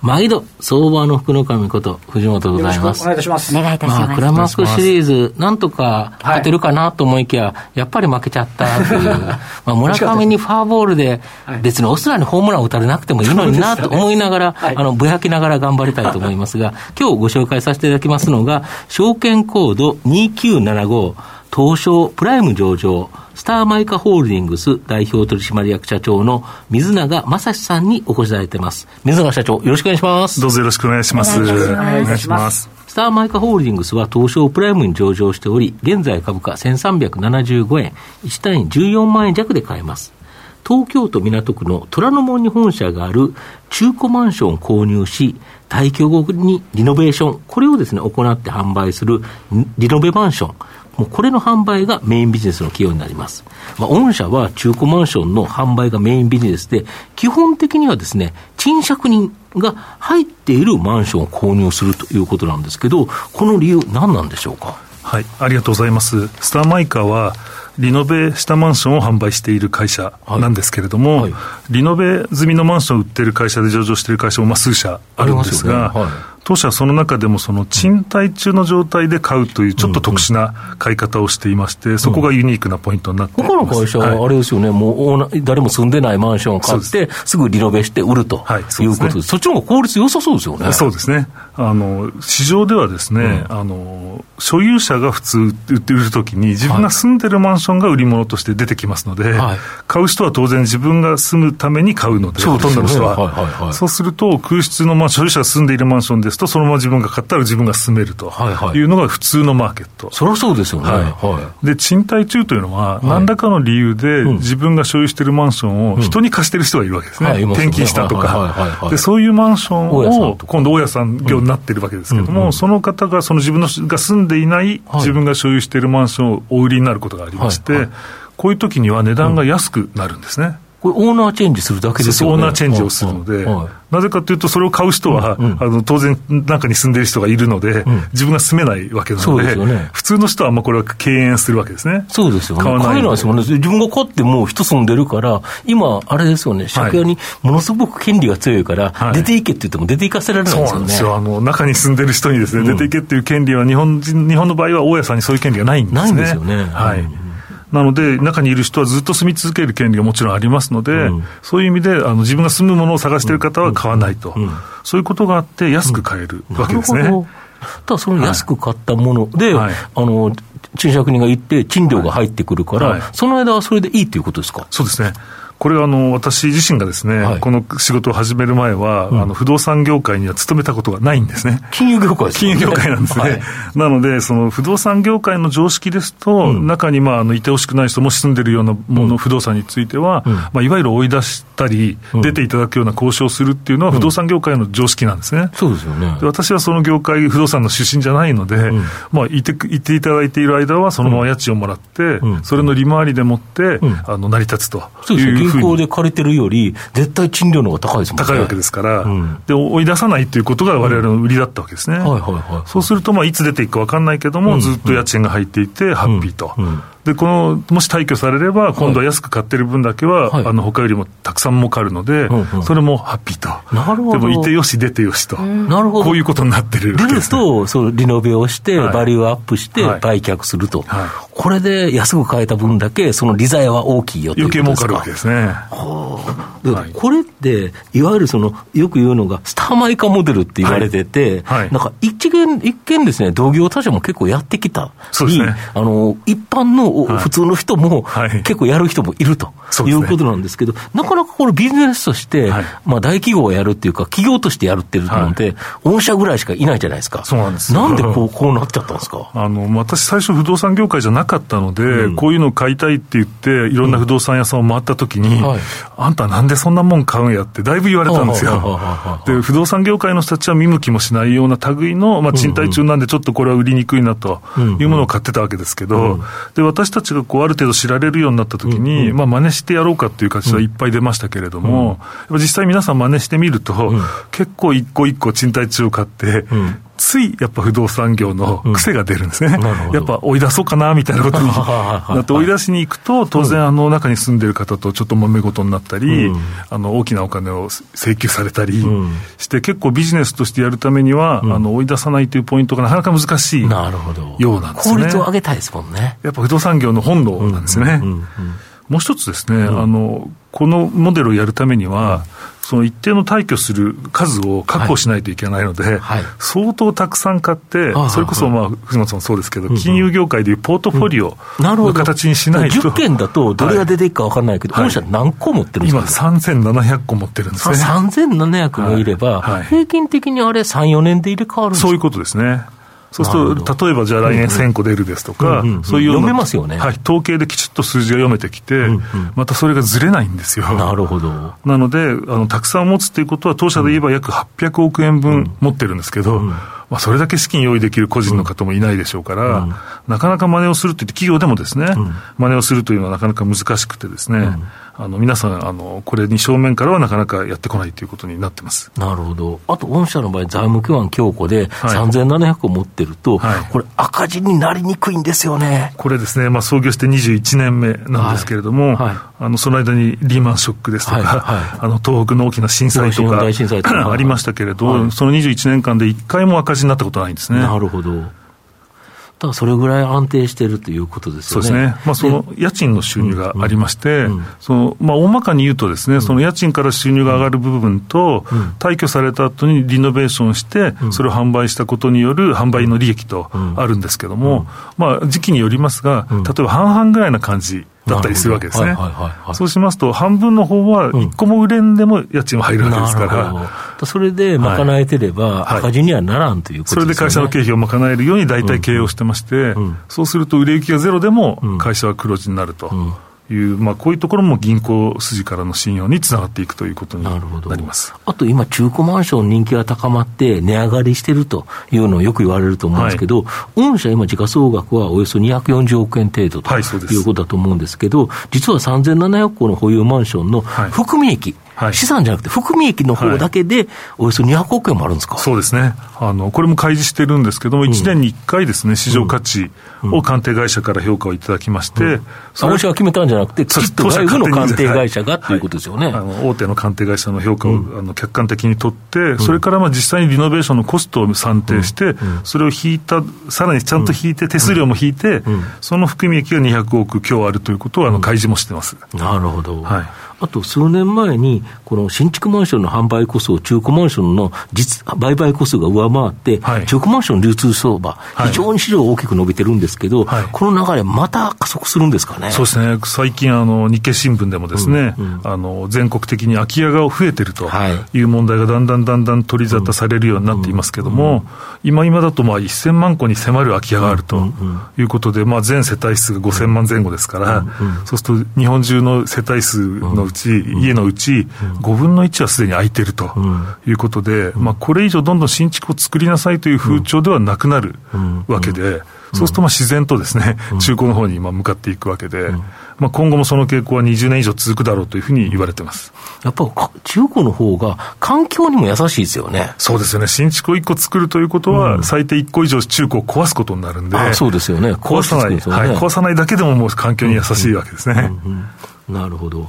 毎度、相場の福の神こと、藤本でございます。お願いいたします。お願いいたします。まあ、クラマークシリーズ、なんとか勝てるかなと思いきや、はい、やっぱり負けちゃったという、まあ、村上にファーボールで、別にオスナにホームラン打たれなくてもいいのになと思いながら、はい、あの、ぼやきながら頑張りたいと思いますが、今日ご紹介させていただきますのが、証券コード2975、東証プライム上場、スターマイカホールディングス代表取締役社長の水永正史さんにお越しいただいています。水永社長、よろしくお願いします。どうぞよろしくお願いします。お願いします。スターマイカホールディングスは東証プライムに上場しており、現在株価1375円、1単位14万円弱で買えます。東京都港区の虎ノ門に本社がある中古マンションを購入し、退去後にリノベーション、これをですね、行って販売するリノベマンション。もうこれの販売がメインビジネスの企業になります。まあ、御社は中古マンションの販売がメインビジネスで、基本的にはですね、賃借人が入っているマンションを購入するということなんですけど、この理由何なんでしょうか？はい、ありがとうございます。スターマイカは、リノベしたマンションを販売している会社なんですけれども、はい。はい、リノベ済みのマンションを売ってる会社で上場している会社もまあ数社あるんですが、当社はその中でもその賃貸中の状態で買うというちょっと特殊な買い方をしていまして、そこがユニークなポイントになっています、他の会社はあれですよね、はい、もう誰も住んでないマンションを買って、す。ぐリノベして売るということで、そっちの方が効率良さそうですよね。そうですね。あの、市場ではですね、うん、あの、所有者が普通売って売るときに、自分が住んでるマンションが売り物として出てきますので、はい、買う人は当然自分が住むために買うので、ほとんどの人は。そうすると、空室の、まあ、所有者が住んでいるマンションですと、そのまま自分が買ったら自分が住めると。いうのが普通のマーケット。そりゃそうですよね。はい。はい、で、賃貸中というのは、何らかの理由で自分が所有しているマンションを人に貸してる人がいるわけですね。転勤したとか。で、そういうマンションを、今度大家さん業になってるわけですけども、その方が、その自分のが住んでいない、自分が所有しているマンションをお売りになることがありまして、こういう時には値段が安くなるんですね。これ、オーナーチェンジするだけですよね。オーナーチェンジをするので、なぜかというと、それを買う人は、うんうん、あの当然、中に住んでる人がいるので、うん、自分が住めないわけなので、でね、普通の人はまあこれは敬遠するわけですね。そうですよね。買わないですよね。自分が買ってもう人住んでるから、今、あれですよね、借家にものすごく権利が強いから、はい、出ていけって言っても出ていかせられないですよね。そうなんですよ。あの、中に住んでる人にですね、出ていけっていう権利は日本人、日本の場合は大家さんにそういう権利がないんですね。ないんですよね。はい。なので、中にいる人はずっと住み続ける権利がもちろんありますので、うん、そういう意味であの自分が住むものを探している方は買わないと、うん、そういうことがあって、安く買えるわけですね。ただその安く買ったもので、はい、あの賃借人が行って、賃料が入ってくるから、はい、その間はそれでいいということですか？そうですね。これはあの私自身がですね、はい、この仕事を始める前は、うん、あの不動産業界には勤めたことがないんですね。金融業界ですね。金融業界なんですね。はい、なので、その不動産業界の常識ですと、うん、中にまああのいてほしくない人も住んでるようなもの、うん、不動産については、まあ、いわゆる追い出したり、出ていただくような交渉をするっていうのは、不動産業界の常識なんですね。そうですよね。で私はその業界、不動産の出身じゃないので、まあいて、いていただいている間は、そのまま家賃をもらって、それの利回りでもって、あの成り立つというふうに。で借りてるるより、絶対賃料の方が高いですもんね。高いわけですから、うん、で追い出さないということがわれわれの売りだったわけですね。はいはいはい、そうすると、まあ、いつ出ていくか分かんないけども、ずっと家賃が入っていて、ハッピーと。で、この、もし退去されれば、今度は安く買ってる分だけは、はい、あの、他よりもたくさん儲かるので、それもハッピーと。なるほど。でも、いてよし、出てよしと。なるほど。こういうことになってる出ると、そう、リノベをして、バリューアップして、売却すると。はい、これで安く買えた分だけ、その利材は大きいよ余計儲かるわけですね。はあ、これって、いわゆるその、よく言うのが、スターマイカモデルって言われてて、はい、なんか一見、一見ですね、同業他社も結構やってきた。そうですね。あの、一般の普通の人も、結構やる人もいると。いうことなんですけど、なかなかこれビジネスとして、まあ大企業がやるっていうか、企業としてやるってるので、御社ぐらいしかいないじゃないですか。そうなんですなんでこうこうなっちゃったんですか？あの私、最初、不動産業界じゃなかったので、うん、こういうのを買いたいって言って、いろんな不動産屋さんを回ったときに、うん。はい、あんたなんでそんなもん買うんやって、だいぶ言われたんですよ。で、不動産業界の人たちは見向きもしないような類の、まあ、賃貸中なんで、ちょっとこれは売りにくいなというものを買ってたわけですけど、で私たちがこうある程度知られるようになったときに、まあ真似してやろうかっていう形はいっぱい出ましたけれども、実際皆さん真似してみると、結構一個一個賃貸中を買って、ついやっぱ不動産業の癖が出るんですね、うん、やっぱ追い出そうかなみたいなことになって 追い出しに行くと、当然、あの中に住んでる方とちょっと揉め事になったり、うん、あの大きなお金を請求されたりして、結構ビジネスとしてやるためには、あの追い出さないというポイントがなかなか難しいようなんですね。効率を上げたいですもんね。やっぱ不動産業の本能なんですね。もう一つですね、あのこのモデルをやるためには、その一定の退去する数を確保しないといけないので、はい。はい、相当たくさん買って、それこそ、まあ、藤本さんもそうですけど、金融業界でいうポートフォリオの形にしないと。10件だと、どれが出ていくか分からないけど、はい、社何個持ってるんですか、今、3700個持ってるんですね。3700もいれば、平均的にあれ、3、4年で入れ替わるんですそういうことですね。そうすると、例えばじゃあ来年1000個出るですとか、そういう読めますよね、はい、統計できちっと数字が読めてきて、またそれがずれないんですよ。なるほど。なので、あのたくさん持つっていうことは、当社で言えば約800億円分持ってるんですけど、まあ、それだけ資金用意できる個人の方もいないでしょうから、うん、なかなか真似をするといって、企業でもですね、うん、真似をするというのはなかなか難しくてですね、うん、あの皆さんあの、これに正面からはなかなかやってこないということになってます。なるほど、あと御社の場合、財務基盤強固で、3700を持ってると、はい、これ、赤字になりにくいんですよね。これですね、まあ、創業して21年目なんですけれども、はい。はい、あのその間にリーマンショックですとか、はい。あの東北の大きな震災とか ありましたけれど、その21年間で1回も赤字になったことないんですね。なるほど。だからそれぐらい安定しているということですよね。そうですね。まあ、その家賃の収入がありまして、その、まあ、大まかに言うとですね、その家賃から収入が上がる部分と、退去された後にリノベーションして、それを販売したことによる販売の利益とあるんですけども、まあ、時期によりますが、例えば半々ぐらいな感じだったりするわけですね。そうしますと、半分の方は一個も売れんでも家賃は入るわけですから。うん、それで賄えてれば、赤字にはならんということですね、それで会社の経費を賄えるように大体経営をしてまして、そうすると売れ行きがゼロでも会社は黒字になると。いう、まあ、こういうところも銀行筋からの信用につながっていくということになります。あと今、中古マンション人気が高まって、値上がりしてるというのをよく言われると思うんですけど、はい、御社、今、時価総額はおよそ240億円程度と、はい、いうことだと思うんですけど、実は3700個の保有マンションの含み益、はいはい、資産じゃなくて、含み益の方だけで、およそ200億円もあるんですか、そうですね。あの、これも開示してるんですけども、1年に1回ですね、市場価値を鑑定会社から評価をいただきまして、うん。うん、それが決めたんじゃなくて、きっと外部の鑑定会社がということですよね、はい、あの大手の鑑定会社の評価を、あの客観的に取って、それからまあ実際にリノベーションのコストを算定して、それを引いた、さらにちゃんと引いて、手数料も引いて、その含み益が200億強あるということをあの開示もしてます。なるほど、はい。あと数年前に、この新築マンションの販売個数中古マンションの実売買個数が上回って、はい、中古マンション流通相場、非常に市場大きく伸びてるんですけど、はい、この流れ、また加速するんですかね？そうですね、最近あの、日経新聞でもですね、うんうん、あの全国的に空き家が増えてるとい。う問題がだんだんだんだん取り沙汰されるようになっていますけれども、今今だとまあ1000万戸に迫る空き家があるということで、まあ、全世帯数が5000万前後ですから、そうすると日本中の世帯数のうち、家のうち5分の1はすでに空いているということで、まあ、これ以上どんどん新築を作りなさいという風潮ではなくなるわけで、そうするとまあ自然とですね、中古の方に今向かっていくわけで、まあ、今後もその傾向は20年以上続くだろうというふうに言われてます。やっぱ中古の方が環境にも優しいですよね。そうですよね、新築を1個作るということは、最低1個以上中古を壊すことになるんで、そうですよね。壊さない、ね、はい、壊さないだけでももう環境に優しいわけですね。なるほど。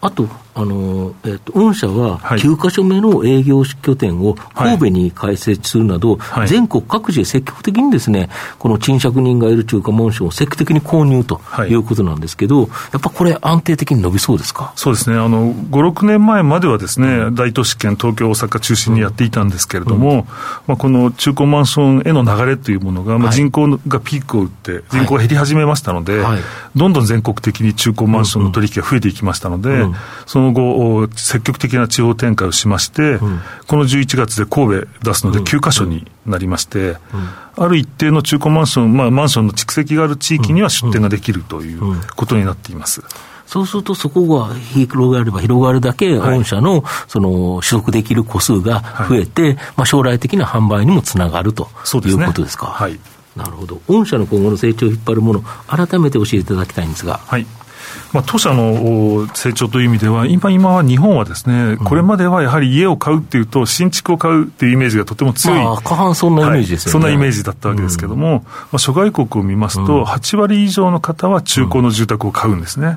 あと、あの、えっと、御社は9か所目の営業拠点を神戸に開設するなど、はい、全国各地で積極的にですね、この賃借人がいる中華マンションを積極的に購入とい。うことなんですけど、はい、やっぱこれ安定的に伸びそうですか？そうですね。あの、5、6年前まではですね、うん、大都市圏、東京、大阪中心にやっていたんですけれども、うん、まあ、この中古マンションへの流れというものが、まあ、人口がピークを打って、人口が減り始めましたので、はい、どんどん全国的に中古マンションの取引が増えていきましたので、うん、その後、積極的な地方展開をしまして、この11月で神戸出すので9か所になりまして、ある一定の中古マンション、まあ、マンションの蓄積がある地域には出店ができるということになっています。そうすると、そこが広がれば広がるだけ、御社のその取得できる個数が増えて、はい、まあ、将来的な販売にもつながるということですか？はい、なるほど。御社の今後の成長を引っ張るもの、改めて教えていただきたいんですが。はいまあ、当社の成長という意味では、今今は日本はですね、これまではやはり家を買うっていうと、新築を買うっていうイメージがとても強い、まあ、過半そんなイメージですよね、はい、そんなイメージだったわけですけれども、うん、まあ、諸外国を見ますと、8割以上の方は中古の住宅を買うんですね。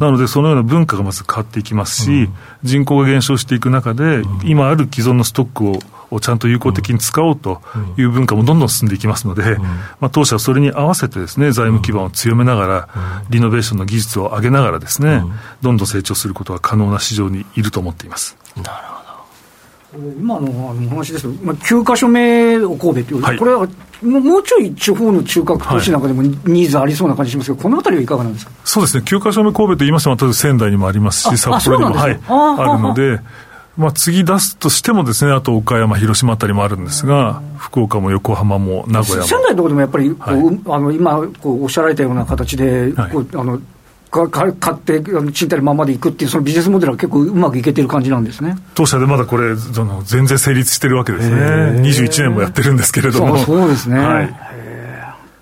なので、そのような文化がまず変わっていきますし、人口が減少していく中で、今ある既存のストックををちゃんと有効的に使おうという文化もどんどん進んでいきますので、まあ、当社はそれに合わせてですね、財務基盤を強めながら、リノベーションの技術を上げながらですね、どんどん成長することが可能な市場にいると思っています。なるほど。今の話ですまあ、9か所目を神戸という、はい、これはもうちょい地方の中核都市なんかでもニーズありそうな感じしますけど、このあたりはいかがなんですか？そうですね、9か所目神戸と言いましても、例えば仙台にもありますし、札幌にも、はい、あるので、まあ、次出すとしてもですね、あと岡山、広島あたりもあるんですが、福岡も横浜も名古屋も。仙台のところでもやっぱりこう、はい、あの今こうおっしゃられたような形で、はい、こうあのか買って賃貸のままでいくっていう、そのビジネスモデルは結構うまくいけてる感じなんですね。当社でまだこれ、その全然成立してるわけですね、21年もやってるんですけれども。そうですね、はい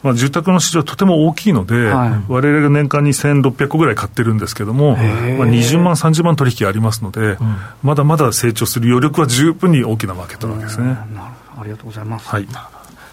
まあ、住宅の市場とても大きいので、はい、我々が年間に1600個ぐらい買ってるんですけども、まあ、20万、30万取引ありますので、うん、まだまだ成長する余力は十分に大きなマーケットなわけですね。ありがとうございます。はい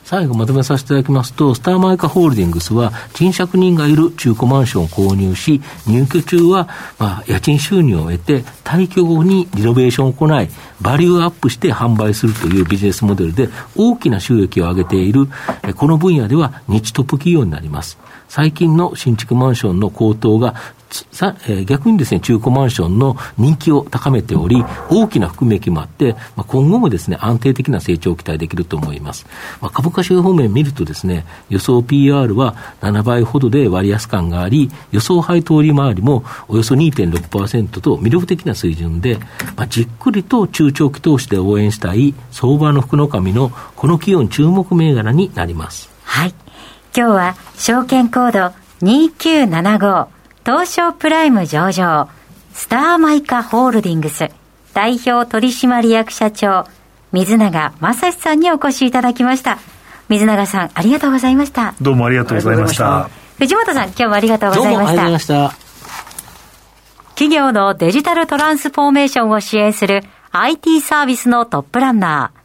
最後まとめさせていただきますと、スターマイカホールディングスは、賃借人がいる中古マンションを購入し、入居中は、まあ、家賃収入を得て、退去後にリノベーションを行い、バリューアップして販売するというビジネスモデルで、大きな収益を上げている、この分野では日トップ企業になります。最近の新築マンションの高騰が、えー、逆にですね、中古マンションの人気を高めており、大きな含み益もあって、まあ、今後もですね、安定的な成長を期待できると思います。まあ、株価指標方面見るとですね、予想 PR は7倍ほどで割安感があり、予想配当利回りもおよそ2.6%と魅力的な水準で、まあ、じっくりと中長期投資で応援したい相場の福の神のこの企業注目銘柄になります。はい。今日は証券コード2975東証プライム上場、スターマイカホールディングス代表取締役社長、水永正史さんにお越しいただきました。水永さん、ありがとうございました。どうもありがとうございました。藤本さん、今日もありがとうございました。どうもありがとうございました。企業のデジタルトランスフォーメーションを支援する IT サービスのトップランナー、